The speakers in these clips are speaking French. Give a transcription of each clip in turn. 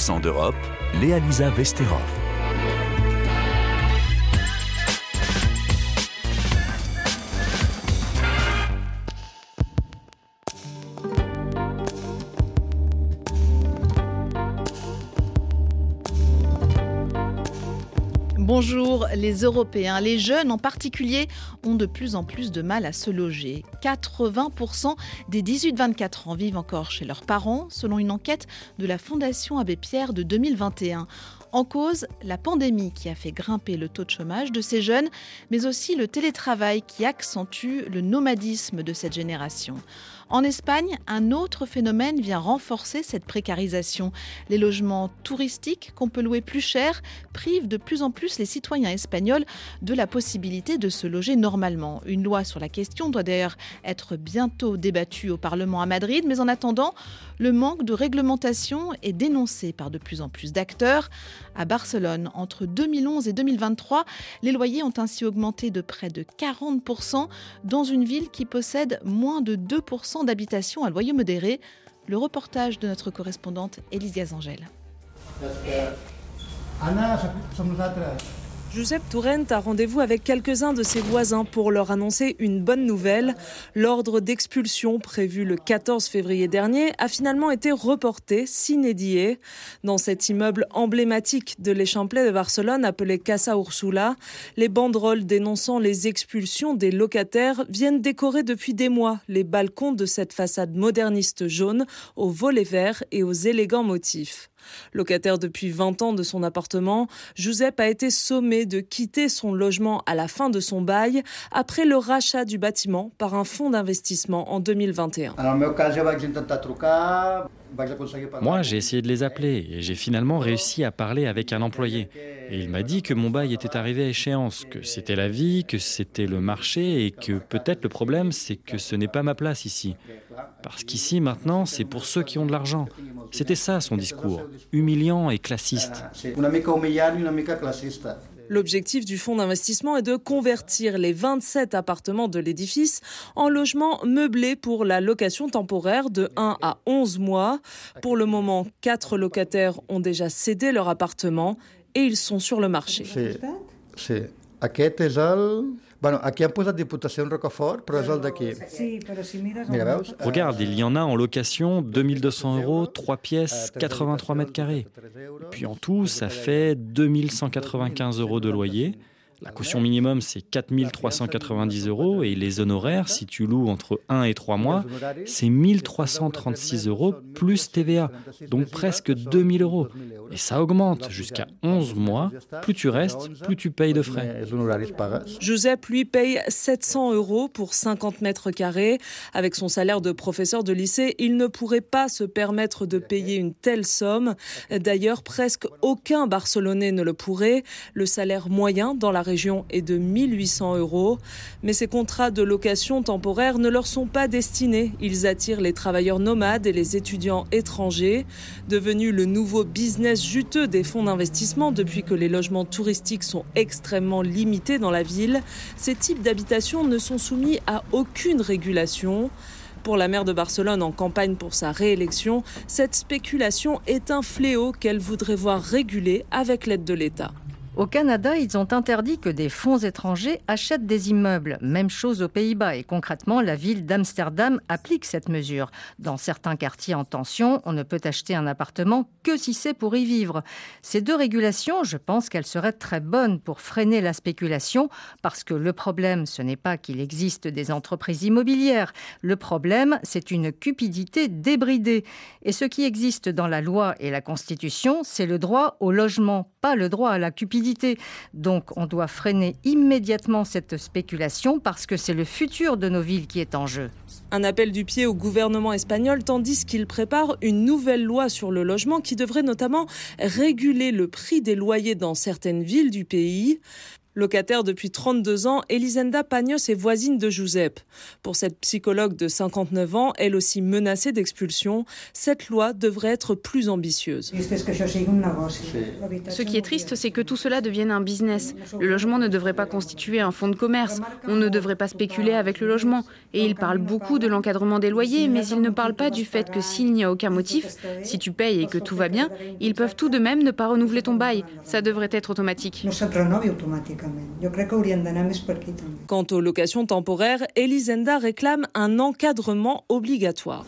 accent d'Europe, Léa Lisa Vesterov. Les Européens, les jeunes en particulier, ont de plus en plus de mal à se loger. 80% des 18-24 ans vivent encore chez leurs parents, selon une enquête de la Fondation Abbé Pierre de 2021. En cause, la pandémie qui a fait grimper le taux de chômage de ces jeunes, mais aussi le télétravail qui accentue le nomadisme de cette génération. En Espagne, un autre phénomène vient renforcer cette précarisation. Les logements touristiques qu'on peut louer plus cher privent de plus en plus les citoyens espagnols de la possibilité de se loger normalement. Une loi sur la question doit d'ailleurs être bientôt débattue au Parlement à Madrid, mais en attendant, le manque de réglementation est dénoncé par de plus en plus d'acteurs. À Barcelone, entre 2011 et 2023, les loyers ont ainsi augmenté de près de 40% dans une ville qui possède moins de 2% d'habitations à loyer modéré. Le reportage de notre correspondante Élise Gazangel. Giuseppe Tourent a rendez-vous avec quelques-uns de ses voisins pour leur annoncer une bonne nouvelle. L'ordre d'expulsion prévu le 14 février dernier a finalement été reporté sine die. Dans cet immeuble emblématique de l'Échamplet de Barcelone appelé Casa Ursula, les banderoles dénonçant les expulsions des locataires viennent décorer depuis des mois les balcons de cette façade moderniste jaune aux volets verts et aux élégants motifs. Locataire depuis 20 ans de son appartement, Giuseppe a été sommé de quitter son logement à la fin de son bail après le rachat du bâtiment par un fonds d'investissement en 2021. Moi, j'ai essayé de les appeler et j'ai finalement réussi à parler avec un employé. Et il m'a dit que mon bail était arrivé à échéance, que c'était la vie, que c'était le marché et que peut-être le problème, c'est que ce n'est pas ma place ici. Parce qu'ici, maintenant, c'est pour ceux qui ont de l'argent. C'était ça son discours, humiliant et classiste. L'objectif du fonds d'investissement est de convertir les 27 appartements de l'édifice en logements meublés pour la location temporaire de 1 à 11 mois. Pour le moment, quatre locataires ont déjà cédé leur appartement et ils sont sur le marché. Regarde, il y en a en location 2200 euros, 3 pièces, 83 mètres carrés. puis en tout, ça fait 2195 euros de loyer. La caution minimum, c'est 4390 euros et les honoraires, si tu loues entre 1 et 3 mois, c'est 1336 euros plus TVA, donc presque 2000 euros. Et ça augmente jusqu'à 11 mois. Plus tu restes, plus tu payes de frais. Joseph, lui, paye 700 euros pour 50 mètres carrés. Avec son salaire de professeur de lycée, il ne pourrait pas se permettre de payer une telle somme. D'ailleurs, presque aucun Barcelonais ne le pourrait. Le salaire moyen dans la région est de 1800 euros. Mais ces contrats de location temporaire ne leur sont pas destinés. Ils attirent les travailleurs nomades et les étudiants étrangers. Devenu le nouveau business juteux des fonds d'investissement depuis que les logements touristiques sont extrêmement limités dans la ville, ces types d'habitations ne sont soumis à aucune régulation. Pour la maire de Barcelone en campagne pour sa réélection, cette spéculation est un fléau qu'elle voudrait voir réguler avec l'aide de l'État. Au Canada, ils ont interdit que des fonds étrangers achètent des immeubles. Même chose aux Pays-Bas. Et concrètement, la ville d'Amsterdam applique cette mesure. Dans certains quartiers en tension, on ne peut acheter un appartement que si c'est pour y vivre. Ces deux régulations, je pense qu'elles seraient très bonnes pour freiner la spéculation, parce que le problème, ce n'est pas qu'il existe des entreprises immobilières. Le problème, c'est une cupidité débridée. Et ce qui existe dans la loi et la Constitution, c'est le droit au logement, pas le droit à la cupidité. Donc on doit freiner immédiatement cette spéculation parce que c'est le futur de nos villes qui est en jeu. Un appel du pied au gouvernement espagnol tandis qu'il prépare une nouvelle loi sur le logement qui devrait notamment réguler le prix des loyers dans certaines villes du pays. Locataire depuis 32 ans, Elisenda Pagnos est voisine de Giuseppe. Pour cette psychologue de 59 ans, elle aussi menacée d'expulsion, cette loi devrait être plus ambitieuse. Ce qui est triste, c'est que tout cela devienne un business. Le logement ne devrait pas constituer un fonds de commerce. On ne devrait pas spéculer avec le logement. Et il parle beaucoup de l'encadrement des loyers, mais il ne parle pas du fait que s'il n'y a aucun motif, si tu payes et que tout va bien, ils peuvent tout de même ne pas renouveler ton bail. Ça devrait être automatique. Quant aux locations temporaires, Elisenda réclame un encadrement obligatoire.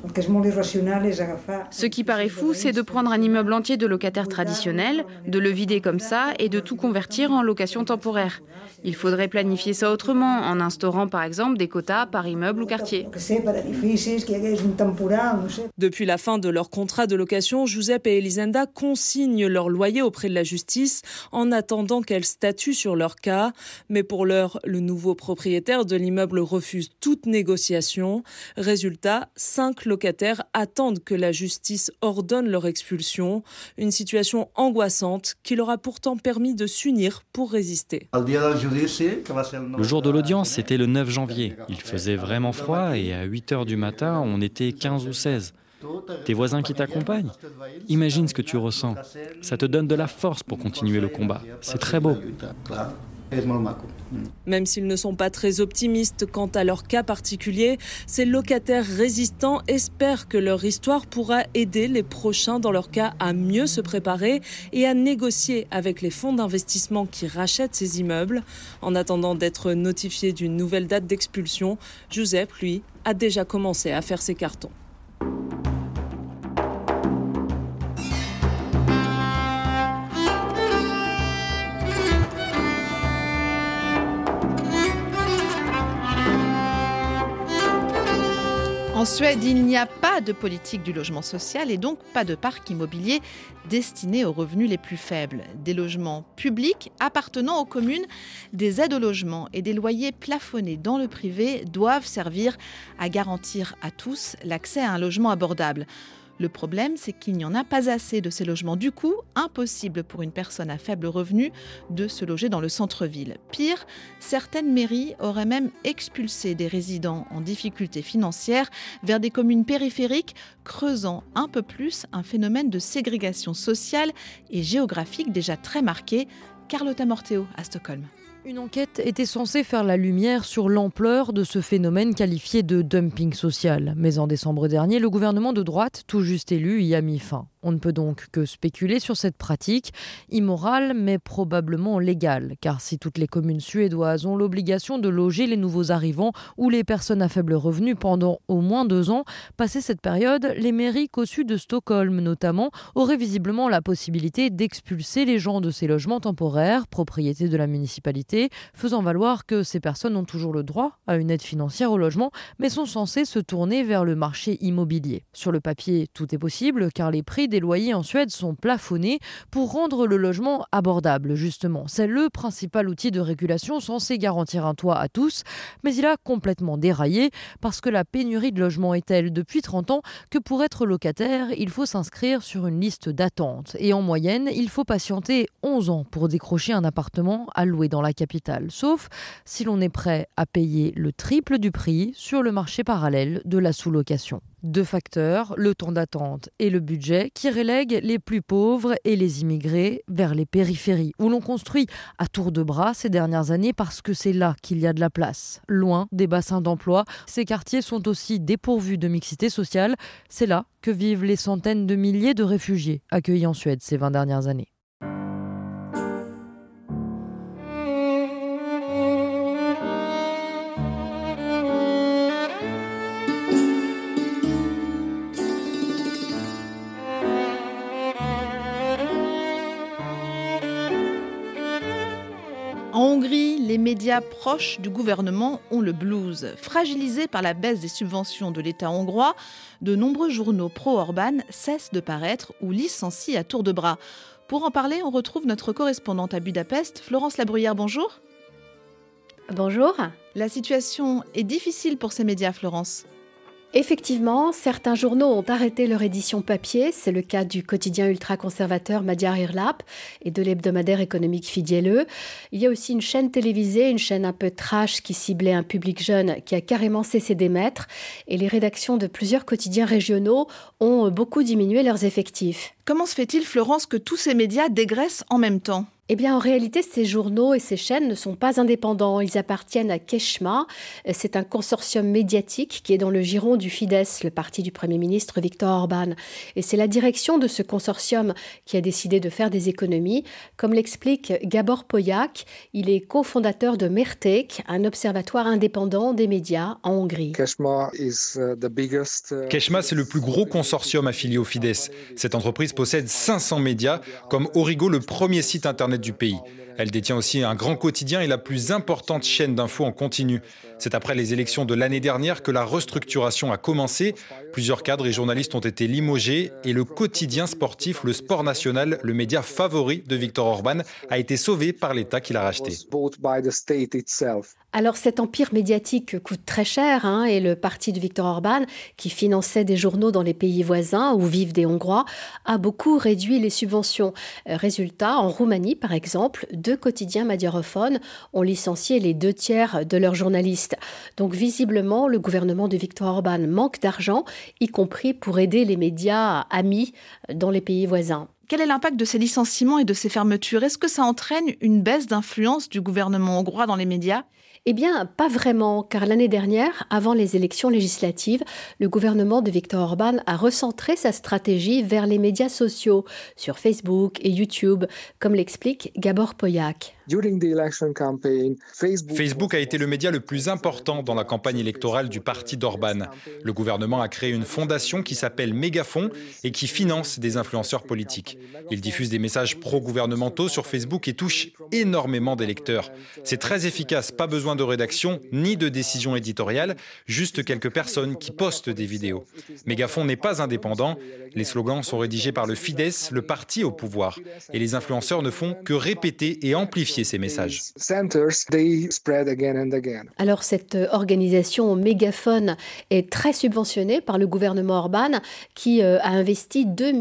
Ce qui paraît fou, c'est de prendre un immeuble entier de locataires traditionnels, de le vider comme ça et de tout convertir en location temporaire. Il faudrait planifier ça autrement, en instaurant par exemple des quotas par immeuble ou quartier. Depuis la fin de leur contrat de location, Giuseppe et Elisenda consignent leur loyer auprès de la justice en attendant qu'elle statue sur leur cas. Mais pour l'heure, le nouveau propriétaire de l'immeuble refuse toute négociation. Résultat, cinq locataires attendent que la justice ordonne leur expulsion. Une situation angoissante qui leur a pourtant permis de s'unir pour résister. Le jour de l'audience, c'était le 9 janvier. Il faisait vraiment froid et à 8 heures du matin, on était 15 ou 16. Tes voisins qui t'accompagnent Imagine ce que tu ressens. Ça te donne de la force pour continuer le combat. C'est très beau. Même s'ils ne sont pas très optimistes quant à leur cas particulier, ces locataires résistants espèrent que leur histoire pourra aider les prochains dans leur cas à mieux se préparer et à négocier avec les fonds d'investissement qui rachètent ces immeubles. En attendant d'être notifié d'une nouvelle date d'expulsion, Joseph, lui, a déjà commencé à faire ses cartons. En Suède, il n'y a pas de politique du logement social et donc pas de parc immobilier destiné aux revenus les plus faibles. Des logements publics appartenant aux communes, des aides au logement et des loyers plafonnés dans le privé doivent servir à garantir à tous l'accès à un logement abordable. Le problème, c'est qu'il n'y en a pas assez de ces logements. Du coup, impossible pour une personne à faible revenu de se loger dans le centre-ville. Pire, certaines mairies auraient même expulsé des résidents en difficulté financière vers des communes périphériques, creusant un peu plus un phénomène de ségrégation sociale et géographique déjà très marqué. Carlotta Morteo à Stockholm. Une enquête était censée faire la lumière sur l'ampleur de ce phénomène qualifié de dumping social. Mais en décembre dernier, le gouvernement de droite, tout juste élu, y a mis fin. On ne peut donc que spéculer sur cette pratique, immorale mais probablement légale, car si toutes les communes suédoises ont l'obligation de loger les nouveaux arrivants ou les personnes à faible revenu pendant au moins deux ans, passé cette période, les mairies qu'au sud de Stockholm notamment auraient visiblement la possibilité d'expulser les gens de ces logements temporaires, propriété de la municipalité, faisant valoir que ces personnes ont toujours le droit à une aide financière au logement, mais sont censées se tourner vers le marché immobilier. Sur le papier, tout est possible, car les prix des loyers en Suède sont plafonnés pour rendre le logement abordable, justement. C'est le principal outil de régulation censé garantir un toit à tous, mais il a complètement déraillé parce que la pénurie de logements est telle depuis 30 ans que pour être locataire, il faut s'inscrire sur une liste d'attente. Et en moyenne, il faut patienter 11 ans pour décrocher un appartement à louer dans la capitale, sauf si l'on est prêt à payer le triple du prix sur le marché parallèle de la sous-location. Deux facteurs, le temps d'attente et le budget, qui relèguent les plus pauvres et les immigrés vers les périphéries, où l'on construit à tour de bras ces dernières années parce que c'est là qu'il y a de la place, loin des bassins d'emploi. Ces quartiers sont aussi dépourvus de mixité sociale. C'est là que vivent les centaines de milliers de réfugiés accueillis en Suède ces 20 dernières années. En Hongrie, les médias proches du gouvernement ont le blues. Fragilisés par la baisse des subventions de l'État hongrois, de nombreux journaux pro-Orban cessent de paraître ou licencient à tour de bras. Pour en parler, on retrouve notre correspondante à Budapest, Florence Labruyère. Bonjour. Bonjour. La situation est difficile pour ces médias, Florence. Effectivement, certains journaux ont arrêté leur édition papier. C'est le cas du quotidien ultra-conservateur Madjar Irlap et de l'hebdomadaire économique Fidieleux. Il y a aussi une chaîne télévisée, une chaîne un peu trash qui ciblait un public jeune qui a carrément cessé d'émettre. Et les rédactions de plusieurs quotidiens régionaux ont beaucoup diminué leurs effectifs. Comment se fait-il, Florence, que tous ces médias dégraissent en même temps? Eh bien, en réalité, ces journaux et ces chaînes ne sont pas indépendants. Ils appartiennent à Keshma. C'est un consortium médiatique qui est dans le giron du Fidesz, le parti du Premier ministre Viktor Orban. Et c'est la direction de ce consortium qui a décidé de faire des économies. Comme l'explique Gabor Poyak, il est cofondateur de Mertek, un observatoire indépendant des médias en Hongrie. Keshma, uh, uh, c'est le plus gros consortium affilié au Fidesz. Cette entreprise possède 500 médias, comme Origo, le premier site internet Elle détient aussi un grand quotidien et la plus importante chaîne d'infos en continu. C'est après les élections de l'année dernière que la restructuration a commencé. Plusieurs cadres et journalistes ont été limogés et le quotidien sportif, le sport national, le média favori de Viktor Orban, a été sauvé par l'État qui l'a racheté. Alors cet empire médiatique coûte très cher hein, et le parti de Viktor Orban, qui finançait des journaux dans les pays voisins où vivent des Hongrois, a beaucoup réduit les subventions. Euh, résultat, en Roumanie par exemple, deux quotidiens madiarophones ont licencié les deux tiers de leurs journalistes. Donc visiblement, le gouvernement de Viktor Orban manque d'argent, y compris pour aider les médias amis dans les pays voisins. Quel est l'impact de ces licenciements et de ces fermetures? Est-ce que ça entraîne une baisse d'influence du gouvernement hongrois dans les médias? Eh bien, pas vraiment, car l'année dernière, avant les élections législatives, le gouvernement de Viktor Orban a recentré sa stratégie vers les médias sociaux, sur Facebook et YouTube, comme l'explique Gabor Poyak. Facebook a été le média le plus important dans la campagne électorale du parti d'Orban. Le gouvernement a créé une fondation qui s'appelle Mégafon et qui finance des influenceurs politiques. Il diffuse des messages pro-gouvernementaux sur Facebook et touche énormément d'électeurs. C'est très efficace, pas besoin de rédaction ni de décision éditoriale, juste quelques personnes qui postent des vidéos. Mégafon n'est pas indépendant. Les slogans sont rédigés par le Fidesz, le parti au pouvoir. Et les influenceurs ne font que répéter et amplifier ces messages. Alors cette organisation mégaphone est très subventionnée par le gouvernement Orban qui euh, a investi 2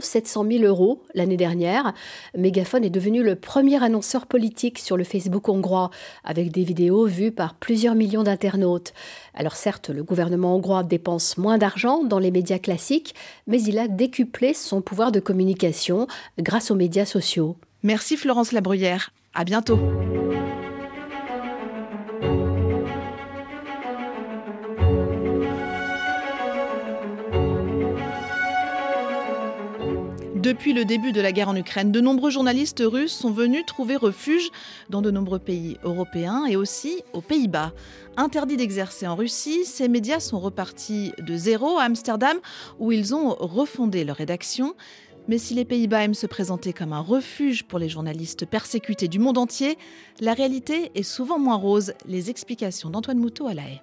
700 000 euros l'année dernière. Mégaphone est devenu le premier annonceur politique sur le Facebook hongrois avec des vidéos vues par plusieurs millions d'internautes. Alors certes, le gouvernement hongrois dépense moins d'argent dans les médias classiques, mais il a décuplé son pouvoir de communication grâce aux médias sociaux. Merci Florence Labruyère. À bientôt. Depuis le début de la guerre en Ukraine, de nombreux journalistes russes sont venus trouver refuge dans de nombreux pays européens et aussi aux Pays-Bas. Interdits d'exercer en Russie, ces médias sont repartis de zéro à Amsterdam où ils ont refondé leur rédaction. Mais si les Pays-Bas aiment se présenter comme un refuge pour les journalistes persécutés du monde entier, la réalité est souvent moins rose. Les explications d'Antoine Moutot à La Haye.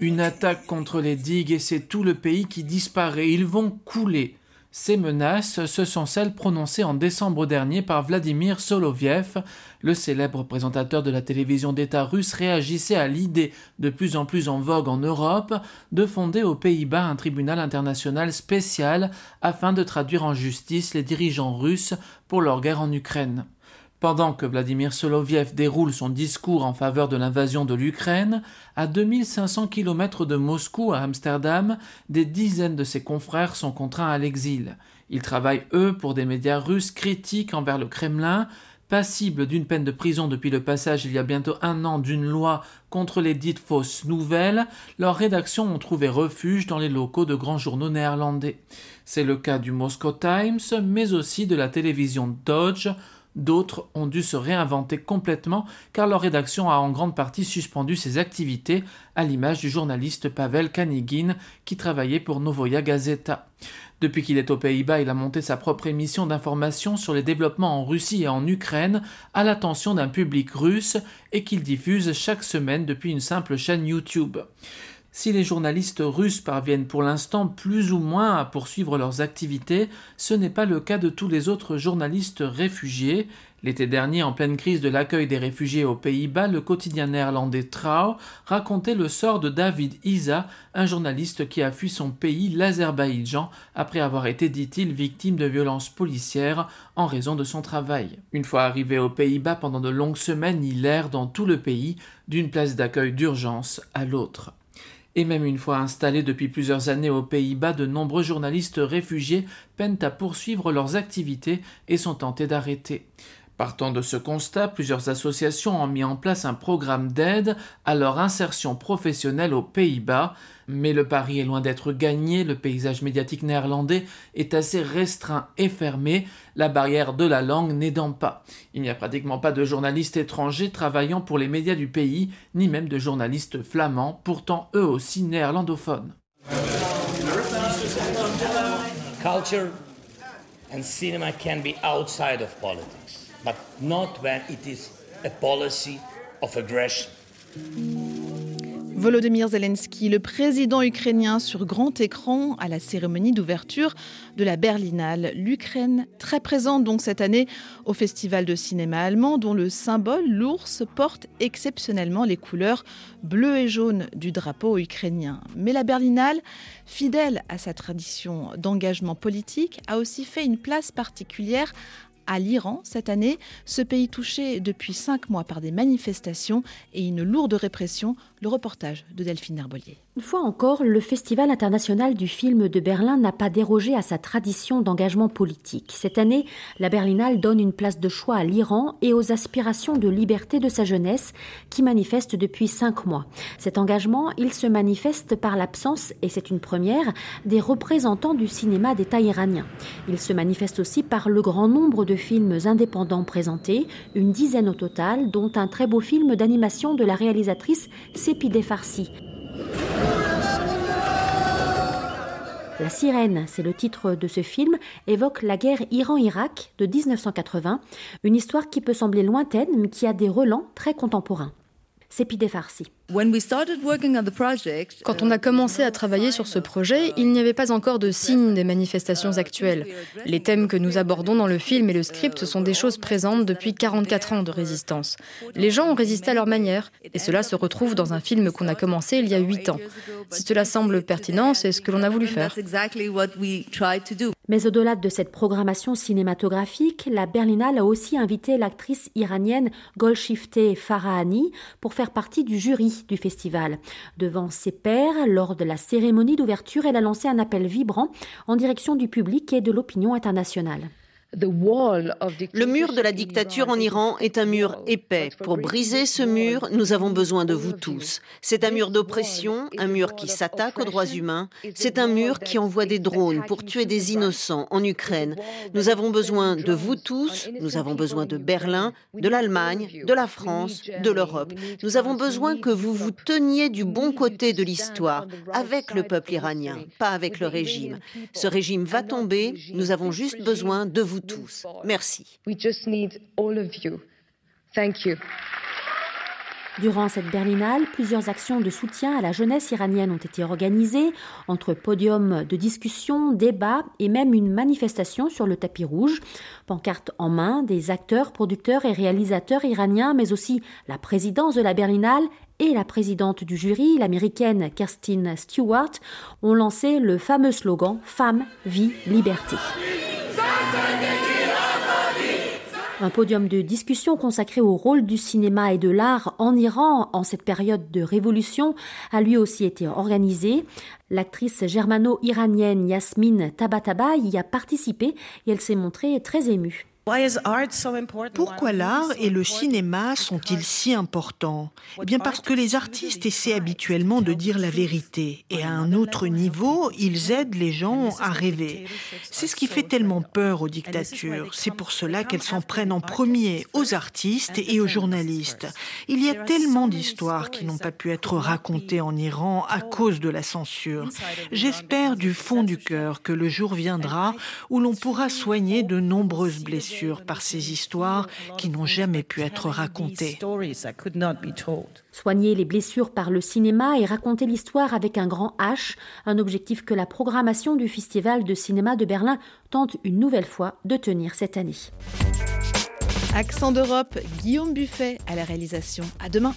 Une attaque contre les digues et c'est tout le pays qui disparaît. Ils vont couler. Ces menaces, ce sont celles prononcées en décembre dernier par Vladimir Soloviev. Le célèbre présentateur de la télévision d'État russe réagissait à l'idée, de plus en plus en vogue en Europe, de fonder aux Pays-Bas un tribunal international spécial afin de traduire en justice les dirigeants russes pour leur guerre en Ukraine. Pendant que Vladimir Soloviev déroule son discours en faveur de l'invasion de l'Ukraine, à 2500 km de Moscou à Amsterdam, des dizaines de ses confrères sont contraints à l'exil. Ils travaillent, eux, pour des médias russes critiques envers le Kremlin, passibles d'une peine de prison depuis le passage il y a bientôt un an d'une loi contre les dites fausses nouvelles, leurs rédactions ont trouvé refuge dans les locaux de grands journaux néerlandais. C'est le cas du Moscow Times, mais aussi de la télévision Dodge, D'autres ont dû se réinventer complètement car leur rédaction a en grande partie suspendu ses activités, à l'image du journaliste Pavel Kanigin qui travaillait pour Novoya Gazeta. Depuis qu'il est aux Pays-Bas, il a monté sa propre émission d'information sur les développements en Russie et en Ukraine à l'attention d'un public russe et qu'il diffuse chaque semaine depuis une simple chaîne YouTube. Si les journalistes russes parviennent pour l'instant plus ou moins à poursuivre leurs activités, ce n'est pas le cas de tous les autres journalistes réfugiés. L'été dernier, en pleine crise de l'accueil des réfugiés aux Pays-Bas, le quotidien néerlandais Trouw racontait le sort de David Isa, un journaliste qui a fui son pays, l'Azerbaïdjan, après avoir été, dit-il, victime de violences policières en raison de son travail. Une fois arrivé aux Pays-Bas pendant de longues semaines, il erre dans tout le pays, d'une place d'accueil d'urgence à l'autre. Et même une fois installés depuis plusieurs années aux Pays-Bas, de nombreux journalistes réfugiés peinent à poursuivre leurs activités et sont tentés d'arrêter. Partant de ce constat, plusieurs associations ont mis en place un programme d'aide à leur insertion professionnelle aux Pays-Bas, mais le pari est loin d'être gagné, le paysage médiatique néerlandais est assez restreint et fermé, la barrière de la langue n'aidant pas. Il n'y a pratiquement pas de journalistes étrangers travaillant pour les médias du pays, ni même de journalistes flamands, pourtant eux aussi néerlandophones. Culture and cinema can be outside of politics but not when it is a policy of aggression. Volodymyr Zelensky, le président ukrainien sur grand écran à la cérémonie d'ouverture de la Berlinale. L'Ukraine, très présente donc cette année au Festival de cinéma allemand, dont le symbole, l'ours, porte exceptionnellement les couleurs bleu et jaune du drapeau ukrainien. Mais la Berlinale, fidèle à sa tradition d'engagement politique, a aussi fait une place particulière à l'Iran cette année, ce pays touché depuis cinq mois par des manifestations et une lourde répression. Le reportage de Delphine Herbolier. Une fois encore, le Festival international du film de Berlin n'a pas dérogé à sa tradition d'engagement politique. Cette année, la Berlinale donne une place de choix à l'Iran et aux aspirations de liberté de sa jeunesse qui manifeste depuis cinq mois. Cet engagement, il se manifeste par l'absence, et c'est une première, des représentants du cinéma d'État iranien. Il se manifeste aussi par le grand nombre de films indépendants présentés, une dizaine au total, dont un très beau film d'animation de la réalisatrice Sepideh Farsi. La sirène, c'est le titre de ce film, évoque la guerre Iran-Irak de 1980, une histoire qui peut sembler lointaine mais qui a des relents très contemporains. C'est Farsi. Quand on a commencé à travailler sur ce projet, il n'y avait pas encore de signes des manifestations actuelles. Les thèmes que nous abordons dans le film et le script sont des choses présentes depuis 44 ans de résistance. Les gens ont résisté à leur manière, et cela se retrouve dans un film qu'on a commencé il y a 8 ans. Si cela semble pertinent, c'est ce que l'on a voulu faire. Mais au-delà de cette programmation cinématographique, la Berlinale a aussi invité l'actrice iranienne Golshifteh Farahani pour faire partie du jury du festival. Devant ses pairs, lors de la cérémonie d'ouverture, elle a lancé un appel vibrant en direction du public et de l'opinion internationale. Le mur de la dictature en Iran est un mur épais. Pour briser ce mur, nous avons besoin de vous tous. C'est un mur d'oppression, un mur qui s'attaque aux droits humains. C'est un mur qui envoie des drones pour tuer des innocents en Ukraine. Nous avons besoin de vous tous. Nous avons besoin de Berlin, de l'Allemagne, de la France, de l'Europe. Nous avons besoin que vous vous teniez du bon côté de l'histoire, avec le peuple iranien, pas avec le régime. Ce régime va tomber. Nous avons juste besoin de vous tous. Merci. Durant cette Berlinale, plusieurs actions de soutien à la jeunesse iranienne ont été organisées, entre podiums de discussion, débats et même une manifestation sur le tapis rouge. Pancarte en main, des acteurs, producteurs et réalisateurs iraniens, mais aussi la présidence de la Berlinale et la présidente du jury, l'américaine Kirsten Stewart, ont lancé le fameux slogan Femme, vie, liberté. Un podium de discussion consacré au rôle du cinéma et de l'art en Iran en cette période de révolution a lui aussi été organisé. L'actrice germano-iranienne Yasmine Tabataba y a participé et elle s'est montrée très émue. Pourquoi l'art et le cinéma sont-ils si importants? Eh bien parce que les artistes essaient habituellement de dire la vérité et à un autre niveau, ils aident les gens à rêver. C'est ce qui fait tellement peur aux dictatures. C'est pour cela qu'elles s'en prennent en premier aux artistes et aux journalistes. Il y a tellement d'histoires qui n'ont pas pu être racontées en Iran à cause de la censure. J'espère du fond du cœur que le jour viendra où l'on pourra soigner de nombreuses blessures par ces histoires qui n'ont jamais pu être racontées. Soigner les blessures par le cinéma et raconter l'histoire avec un grand H, un objectif que la programmation du Festival de cinéma de Berlin tente une nouvelle fois de tenir cette année. Accent d'Europe, Guillaume Buffet à la réalisation. À demain.